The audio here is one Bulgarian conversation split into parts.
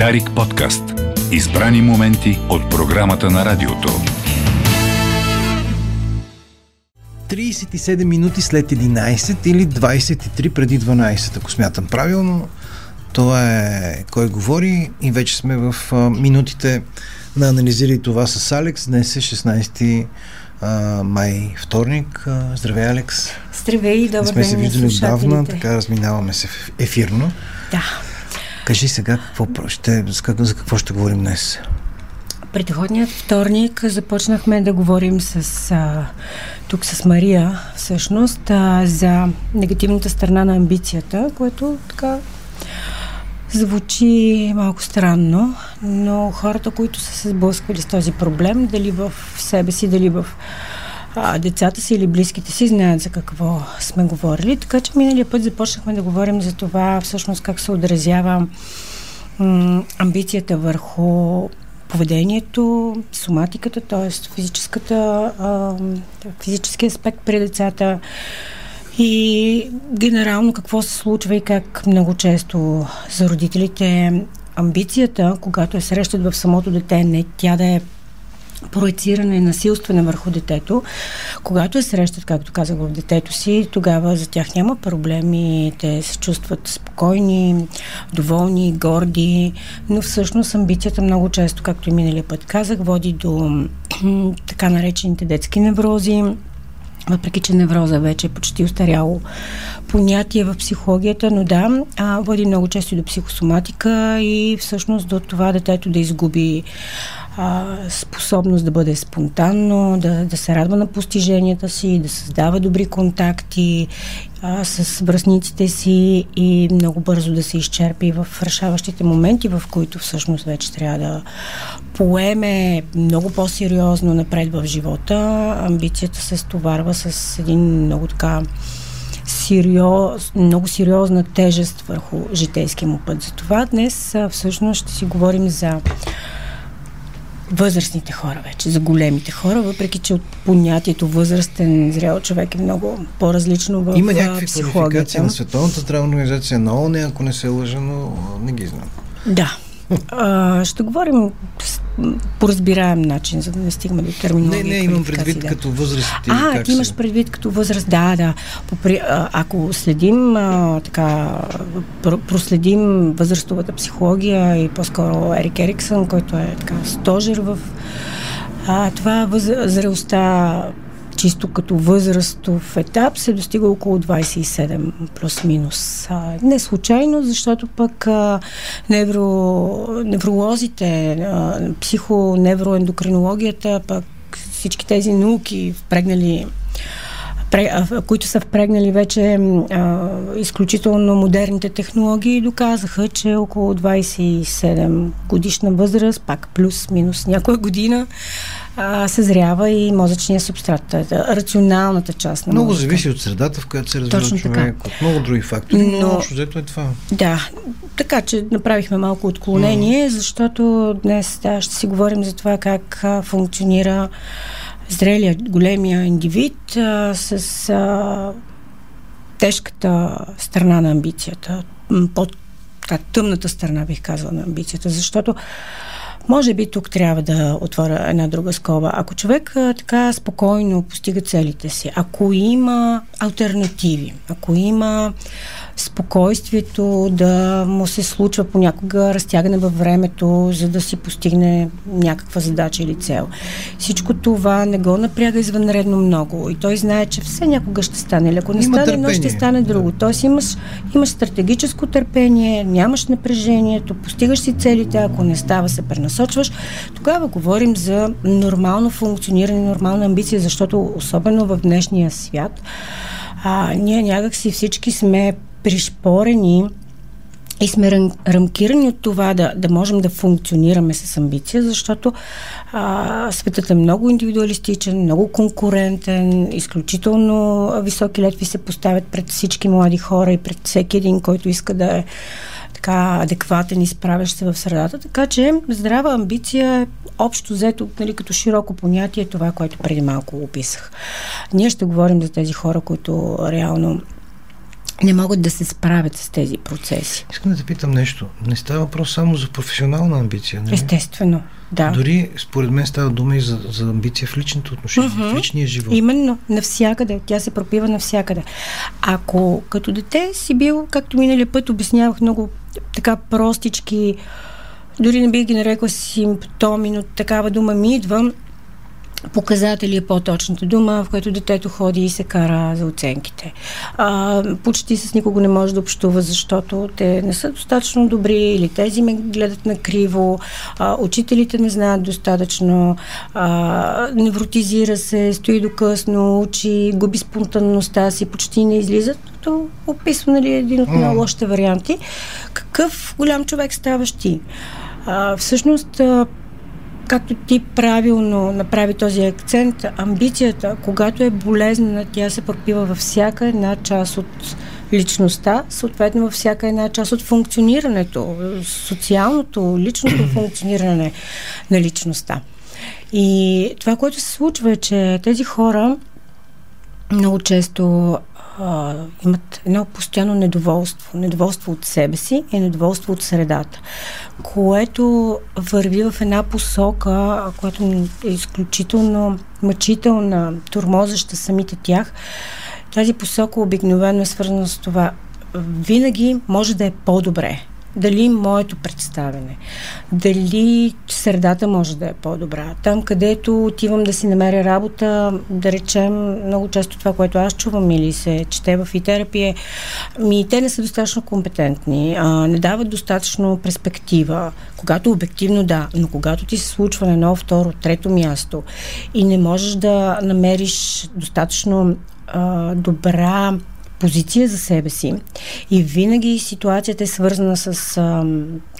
Дарик подкаст. Избрани моменти от програмата на радиото. 37 минути след 11 или 23 преди 12, ако смятам правилно. Това е кой говори и вече сме в а, минутите на анализирай това с Алекс. Днес е 16 а, май, вторник. А, здравей, Алекс. Здравей, добър ден. сме се виждали отдавна, така разминаваме се ефирно. Да. Кажи сега какво, ще, за какво ще говорим днес. Предходният вторник започнахме да говорим с, а, тук с Мария, всъщност, а, за негативната страна на амбицията, което така звучи малко странно, но хората, които са се сблъсквали с този проблем, дали в себе си, дали в а, децата си или близките си знаят за какво сме говорили. Така че миналия път започнахме да говорим за това всъщност как се отразява м- амбицията върху поведението, соматиката, т.е. физическата, а, физически аспект при децата и генерално какво се случва и как много често за родителите амбицията, когато е срещат в самото дете, не тя да е проециране и насилстване върху детето. Когато е срещат, както казах, в детето си, тогава за тях няма проблеми, те се чувстват спокойни, доволни, горди, но всъщност амбицията много често, както и миналия път казах, води до така наречените детски неврози, въпреки че невроза вече е почти устаряло понятие в психологията, но да, а, води много често до психосоматика и всъщност до това детето да изгуби а, способност да бъде спонтанно, да, да се радва на постиженията си, да създава добри контакти а, с връзниците си и много бързо да се изчерпи в решаващите моменти, в които всъщност вече трябва да поеме много по-сериозно напред в живота. Амбицията се стоварва с един много така сериоз, много сериозна тежест върху житейския му път. Затова днес всъщност ще си говорим за възрастните хора вече, за големите хора, въпреки че от понятието възрастен зрял човек е много по-различно в Има някакви квалификации на Световната здравна организация, на ООН, ако не се лъжа, но не ги знам. Да. А, ще говорим по разбираем начин, за да не стигаме до терминология. Не, не, имам предвид да. като възраст. А, как ти имаш предвид като възраст, да, да. Попри, ако следим а, така, проследим възрастовата психология и по-скоро Ерик Ериксън, който е така стожер в а, това въз, зрелостта чисто като възрастов етап се достига около 27 плюс-минус. Не случайно, защото пък а, невро, невролозите, а, психоневроендокринологията, пък всички тези науки, впрегнали които са впрегнали вече а, изключително модерните технологии, доказаха, че около 27 годишна възраст, пак плюс-минус някоя година, а, съзрява и мозъчния субстрат. Рационалната част на Много мозъка. зависи от средата, в която се развива човек, така. от много други фактори, но, но общо взето е това. Да, така че направихме малко отклонение, mm. защото днес да, ще си говорим за това как функционира зрелия, големия индивид а, с а, тежката страна на амбицията, под тъмната страна, бих казала, на амбицията, защото може би тук трябва да отворя една друга скоба. Ако човек а, така спокойно постига целите си, ако има альтернативи, ако има спокойствието да му се случва понякога разтягане във времето, за да си постигне някаква задача или цел. Всичко това не го напряга извънредно много и той знае, че все някога ще стане. Или ако не Има стане едно, ще стане друго. Тоест имаш, имаш стратегическо търпение, нямаш напрежението, постигаш си целите, ако не става се пренасочваш, тогава говорим за нормално функциониране, нормална амбиция, защото особено в днешния свят а, ние някакси всички сме пришпорени и сме рам, рамкирани от това да, да можем да функционираме с амбиция, защото а, светът е много индивидуалистичен, много конкурентен, изключително високи летви се поставят пред всички млади хора и пред всеки един, който иска да е така адекватен и справящ се в средата. Така че здрава амбиция е общо взето, нали, като широко понятие, това, което преди малко описах. Ние ще говорим за тези хора, които реално не могат да се справят с тези процеси. Искам да те питам нещо. Не става въпрос само за професионална амбиция. Не? Естествено, да. Дори, според мен, става дума и за, за амбиция в личното отношение, mm-hmm. в личния живот. Именно, навсякъде. Тя се пропива навсякъде. Ако като дете си бил, както миналия път обяснявах много така простички, дори не бих ги нарекла симптоми, но такава дума ми идва, показатели е по-точната дума, в която детето ходи и се кара за оценките. А, почти с никого не може да общува, защото те не са достатъчно добри или тези ме гледат на криво, а, учителите не знаят достатъчно, а, невротизира се, стои до късно, учи, губи спонтанността си, почти не излизат. То описва нали, един от най-лошите варианти. Какъв голям човек ставаш ти? А, всъщност, както ти правилно направи този акцент, амбицията, когато е болезнена, тя се пропива във всяка една част от личността, съответно във всяка една част от функционирането, социалното, личното функциониране на личността. И това, което се случва е, че тези хора много често имат едно постоянно недоволство. Недоволство от себе си и недоволство от средата, което върви в една посока, която е изключително мъчителна, турмозаща самите тях. Тази посока обикновено е свързана с това. Винаги може да е по-добре дали моето представене, дали средата може да е по-добра. Там, където отивам да си намеря работа, да речем, много често това, което аз чувам или се чете в и терапия, ми те не са достатъчно компетентни, а, не дават достатъчно перспектива, когато обективно да, но когато ти се случва на едно, второ, трето място и не можеш да намериш достатъчно а, добра позиция за себе си и винаги ситуацията е свързана с... А,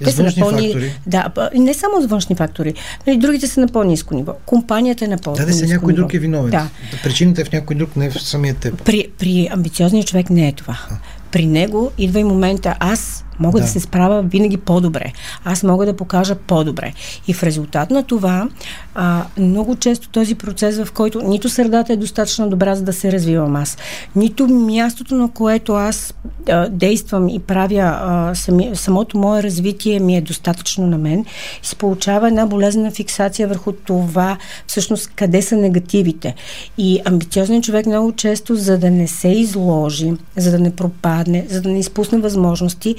те са на по фактори. Да, не само с външни фактори. Нали, другите са на по-низко ниво. Компанията е на по-низко Да, да се някой ниво. друг е виновен. Да. Причината е в някой друг, не е в самия теб. При, при амбициозния човек не е това. А. При него идва и момента аз Мога да. да се справя винаги по-добре. Аз мога да покажа по-добре. И в резултат на това, а, много често този процес, в който нито средата е достатъчно добра, за да се развивам аз, нито мястото, на което аз а, действам и правя а, сами, самото мое развитие ми е достатъчно на мен, се получава една болезнена фиксация върху това, всъщност, къде са негативите. И амбициозният човек много често, за да не се изложи, за да не пропадне, за да не изпусне възможности,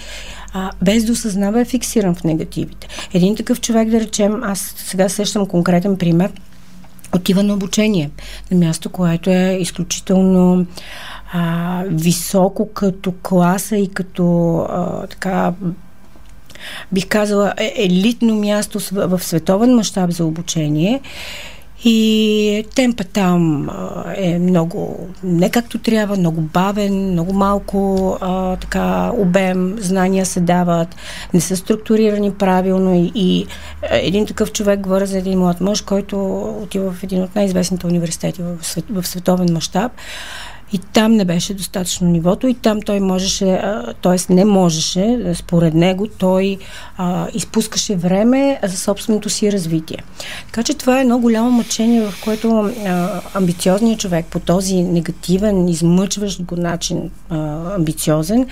а, без да осъзнава е фиксиран в негативите. Един такъв човек, да речем, аз сега сещам конкретен пример, отива на обучение на място, което е изключително а, високо като класа и като а, така бих казала е, елитно място в, световен мащаб за обучение и темпа там е много не както трябва, много бавен, много малко а, така обем, знания се дават, не са структурирани правилно и, и един такъв човек, говоря за един млад мъж, който отива в един от най-известните университети в, свет, в световен мащаб и там не беше достатъчно нивото и там той можеше, т.е. не можеше, според него, той а, изпускаше време за собственото си развитие. Така че това е едно голямо мъчение, в което а, амбициозният човек по този негативен, измъчващ го начин а, амбициозен,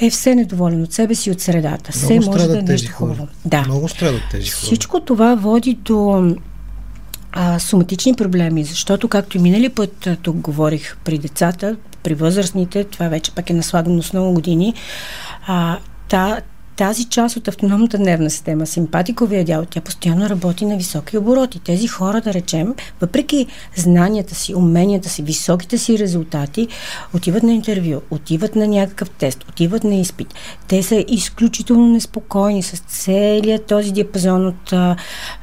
е все недоволен от себе си и от средата. Много все може да е нещо хубаво. Да. Много страдат тези хора. Всичко това води до а, соматични проблеми, защото както и минали път тук говорих при децата, при възрастните, това вече пък е наслагано с много години, а, та, тази част от автономната нервна система, симпатиковия дял, тя постоянно работи на високи обороти. Тези хора, да речем, въпреки знанията си, уменията си, високите си резултати, отиват на интервю, отиват на някакъв тест, отиват на изпит. Те са изключително неспокойни с целият този диапазон от а,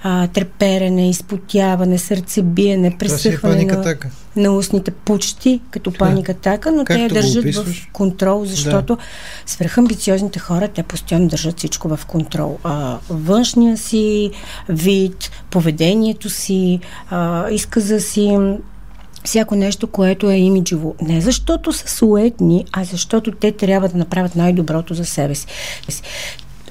а, треперене, изпотяване, сърцебиене, пресъхване на, на устните почти като паника атака, но те я държат в контрол, защото да. свръхамбициозните хора, те постоянно държат всичко в контрол. А, външния си вид, поведението си, а, изказа си, всяко нещо, което е имиджово. Не защото са суетни, а защото те трябва да направят най-доброто за себе си.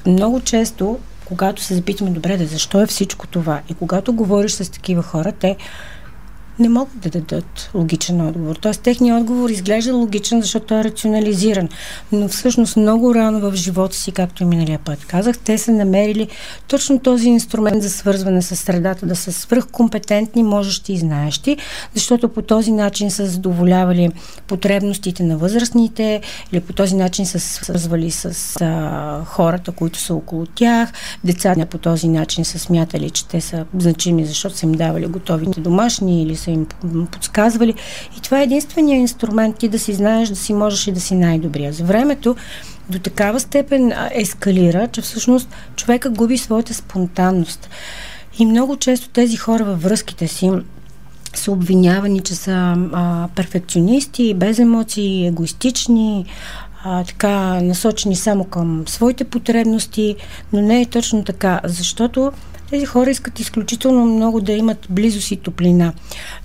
Много често, когато се запитаме, добре, да защо е всичко това? И когато говориш с такива хора, те не могат да дадат логичен отговор. Тоест, техният отговор изглежда логичен, защото той е рационализиран. Но всъщност много рано в живота си, както и миналия път казах, те са намерили точно този инструмент за свързване с средата, да са свръхкомпетентни, можещи и знаещи, защото по този начин са задоволявали потребностите на възрастните или по този начин са свързвали с а, хората, които са около тях. Децата по този начин са смятали, че те са значими, защото са им давали готовите домашни или са им подсказвали. И това е единствения инструмент ти да си знаеш, да си можеш и да си най-добрия. За времето до такава степен ескалира, че всъщност човека губи своята спонтанност. И много често тези хора във връзките си са обвинявани, че са а, перфекционисти, без емоции, егоистични, а, така насочени само към своите потребности, но не е точно така, защото тези хора искат изключително много да имат близост и топлина,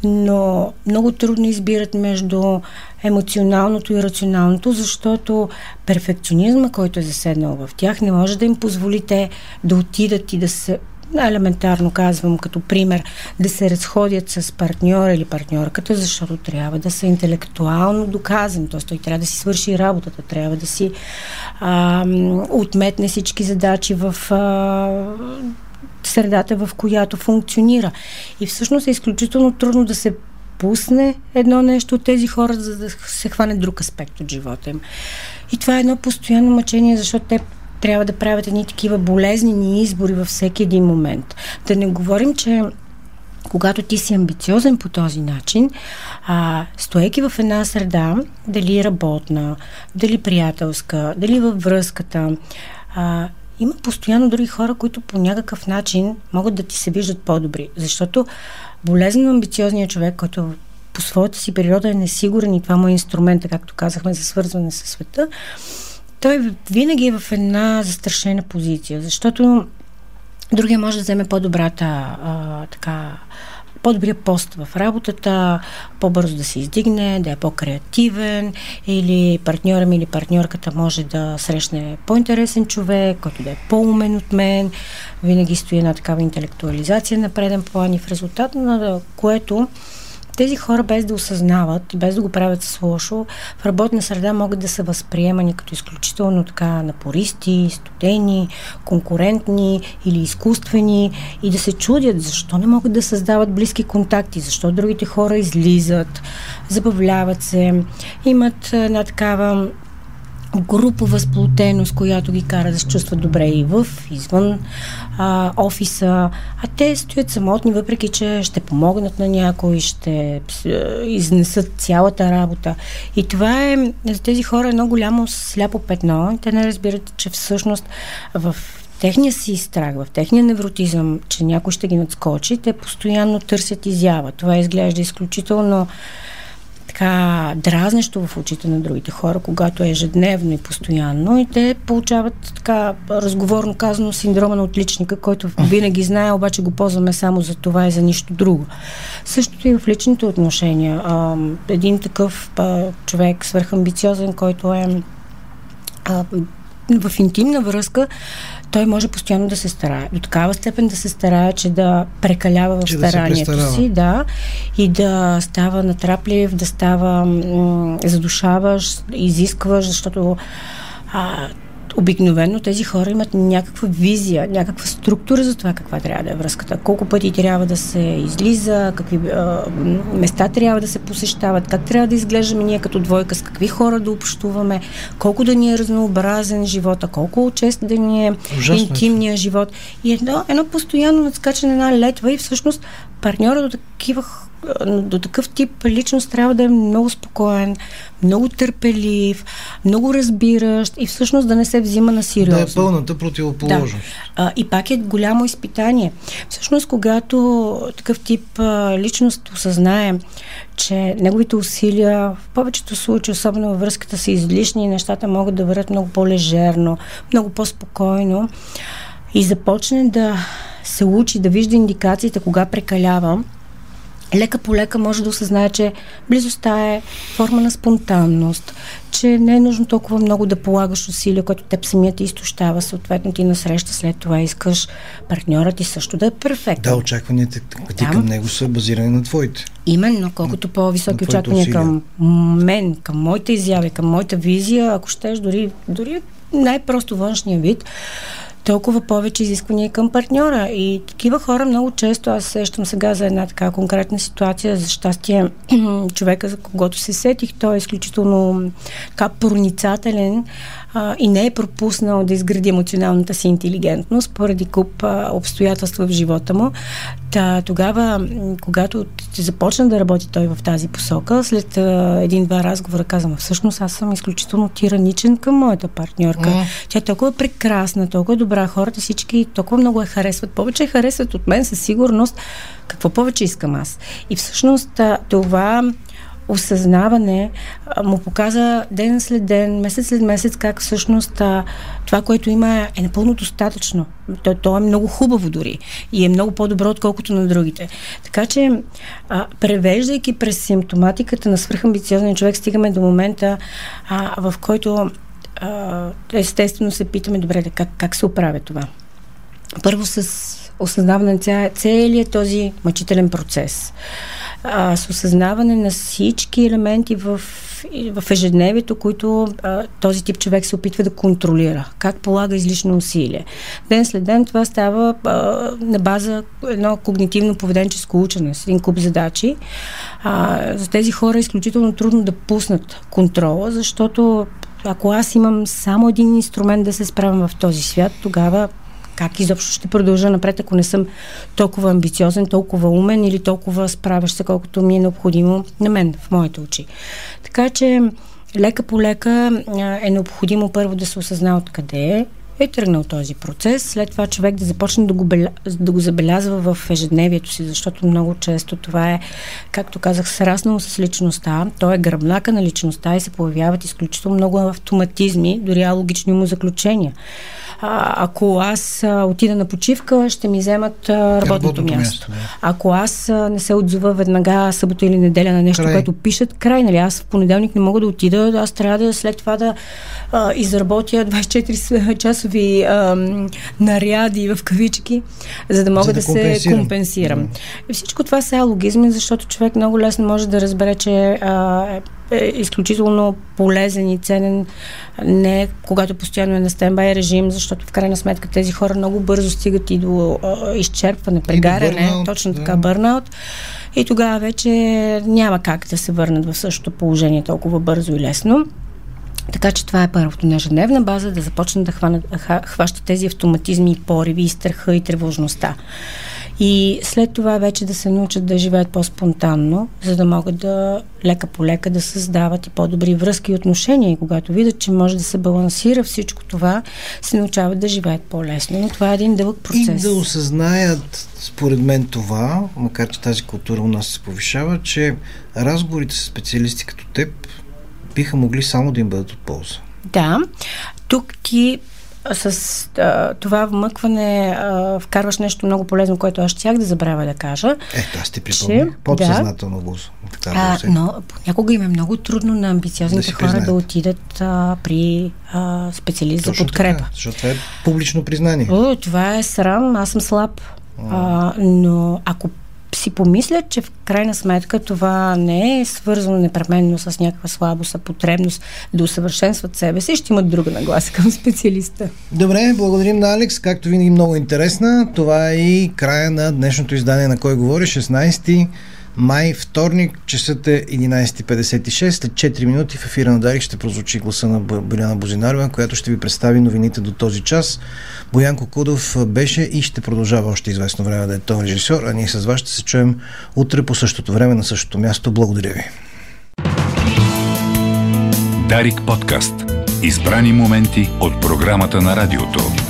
но много трудно избират между емоционалното и рационалното, защото перфекционизма, който е заседнал в тях, не може да им позволите да отидат и да се елементарно казвам като пример, да се разходят с партньора или партньорката, защото трябва да са интелектуално доказан, т.е. той трябва да си свърши работата, трябва да си а, отметне всички задачи в а, средата, в която функционира. И всъщност е изключително трудно да се пусне едно нещо от тези хора, за да се хване друг аспект от живота им. И това е едно постоянно мъчение, защото те трябва да правят едни такива болезнени избори във всеки един момент. Да не говорим, че когато ти си амбициозен по този начин, а, стоейки в една среда, дали работна, дали приятелска, дали във връзката, а, има постоянно други хора, които по някакъв начин могат да ти се виждат по-добри. Защото болезнено амбициозният човек, който по своята си природа е несигурен и това му е инструмента, както казахме, за свързване с света, той винаги е в една застрашена позиция, защото другия може да вземе по-добрата а, така по-добрия пост в работата, по-бързо да се издигне, да е по-креативен или партньора ми или партньорката може да срещне по-интересен човек, който да е по-умен от мен. Винаги стои една такава интелектуализация на преден план и в резултат на което тези хора, без да осъзнават, без да го правят с лошо, в работна среда могат да са възприемани като изключително така напористи, студени, конкурентни или изкуствени и да се чудят защо не могат да създават близки контакти, защо другите хора излизат, забавляват се, имат една такава групова сплотеност, която ги кара да се чувстват добре и в, извън а, офиса, а те стоят самотни, въпреки че ще помогнат на някой, ще изнесат цялата работа. И това е за тези хора едно голямо сляпо петно. Те не разбират, че всъщност в техния си страх, в техния невротизъм, че някой ще ги надскочи, те постоянно търсят изява. Това изглежда изключително така дразнещо в очите на другите хора, когато е ежедневно и постоянно и те получават така разговорно казано синдрома на отличника, който винаги знае, обаче го ползваме само за това и за нищо друго. Същото и в личните отношения. Един такъв човек свърхамбициозен, който е в интимна връзка, той може постоянно да се старае. До такава степен да се старае, че да прекалява в че старанието да си, да, и да става натраплив, да става м- задушаваш, изискваш, защото а, обикновено тези хора имат някаква визия, някаква структура за това каква трябва да е връзката. Колко пъти трябва да се излиза, какви а, места трябва да се посещават, как трябва да изглеждаме ние като двойка, с какви хора да общуваме, колко да ни е разнообразен живота, колко често да ни е Ужасно. Е интимния живот. И едно, едно постоянно надскачане на летва и всъщност партньора до такива до такъв тип личност трябва да е много спокоен, много търпелив, много разбиращ и всъщност да не се взима на сериозно. Да е пълната противоположност. Да. А, и пак е голямо изпитание. Всъщност, когато такъв тип а, личност осъзнае, че неговите усилия в повечето случаи, особено във връзката са излишни и нещата могат да върват много по-лежерно, много по-спокойно и започне да се учи да вижда индикациите кога прекалява, лека по лека може да осъзнае, че близостта е форма на спонтанност, че не е нужно толкова много да полагаш усилия, което теб самият ти изтощава, съответно ти насреща след това искаш партньорът ти също да е перфектен. Да, очакванията ти да. към него са базирани на твоите. Именно, колкото по-високи очаквания усилия. към мен, към моите изяви, към моята визия, ако щеш, дори, дори най-просто външния вид, толкова повече изисквания към партньора. И такива хора много често, аз сещам сега за една така конкретна ситуация, за щастие човека, за когото се сетих, той е изключително така проницателен а, и не е пропуснал да изгради емоционалната си интелигентност поради куп а, обстоятелства в живота му. Та, тогава, когато започна да работи той в тази посока, след един-два разговора казвам, всъщност аз съм изключително тираничен към моята партньорка. Mm. Тя е толкова прекрасна, толкова добра, хората всички толкова много я харесват. Повече харесват от мен със сигурност. Какво повече искам аз? И всъщност това осъзнаване му показа ден след ден, месец след месец, как всъщност това, което има е напълно достатъчно. То, то е много хубаво дори и е много по-добро, отколкото на другите. Така че, а, превеждайки през симптоматиката на свръхамбициозния човек, стигаме до момента, а, в който а, естествено се питаме, добре, как, как се оправя това? Първо с осъзнаване на целият този мъчителен процес а, с осъзнаване на всички елементи в, в ежедневието, които а, този тип човек се опитва да контролира. Как полага излишно усилие. Ден след ден това става а, на база едно когнитивно-поведенческо учене с един куп задачи. А, за тези хора е изключително трудно да пуснат контрола, защото ако аз имам само един инструмент да се справям в този свят, тогава как изобщо ще продължа напред, ако не съм толкова амбициозен, толкова умен или толкова справящ се, колкото ми е необходимо на мен, в моите очи. Така че лека по лека е необходимо първо да се осъзна откъде е, е тръгнал този процес, след това човек да започне да го, беля... да го забелязва в ежедневието си, защото много често това е, както казах, сраснало с личността, то е гръбнака на личността и се появяват изключително много автоматизми, дори алогични му заключения а, ако аз а, отида на почивка, ще ми вземат а, работното, работното място. място да. Ако аз а, не се отзова веднага събота или неделя на нещо, край. което пишат, край, нали? Аз в понеделник не мога да отида, аз трябва да след това да а, изработя 24-часови а, наряди в кавички, за да мога за да, да се компенсирам. Да. И всичко това са логизми, защото човек много лесно може да разбере, че а, е изключително полезен и ценен не когато постоянно е на стендбай режим, защото в крайна сметка тези хора много бързо стигат и до а, изчерпване, прегаряне, бърнаут, точно да. така бърнаут. И тогава вече няма как да се върнат в същото положение толкова бързо и лесно. Така че това е първото на ежедневна база, да започнат да хващат тези автоматизми и пориви, и страха, и тревожността. И след това вече да се научат да живеят по-спонтанно, за да могат да лека по лека да създават и по-добри връзки и отношения. И когато видят, че може да се балансира всичко това, се научават да живеят по-лесно. Но това е един дълъг процес. И да осъзнаят, според мен, това, макар че тази култура у нас се повишава, че разговорите с специалисти като теб биха могли само да им бъдат от полза. Да. Тук ти с а, това вмъкване а, вкарваш нещо много полезно, което аз щях да забравя да кажа. Ето, аз ти припомня. Подсъзнателно го. Така а, но понякога им е много трудно на амбициозните да хора признаят. да отидат а, при а, специалист Точно за подкрепа. Така, защото това е публично признание. О, това е срам, аз съм слаб. А, но ако си помислят, че в крайна сметка това не е свързано непременно с някаква слабост, а потребност да усъвършенстват себе си, ще имат друга нагласа към специалиста. Добре, благодарим на Алекс, както винаги много интересна. Това е и края на днешното издание на Кой говори, 16 май, вторник, часът е 11.56. След 4 минути в ефира на Дарик ще прозвучи гласа на Боляна Бозинарова, която ще ви представи новините до този час. Боянко Кудов беше и ще продължава още известно време да е този режисьор, а ние с вас ще се чуем утре по същото време на същото място. Благодаря ви. Дарик подкаст. Избрани моменти от програмата на радиото.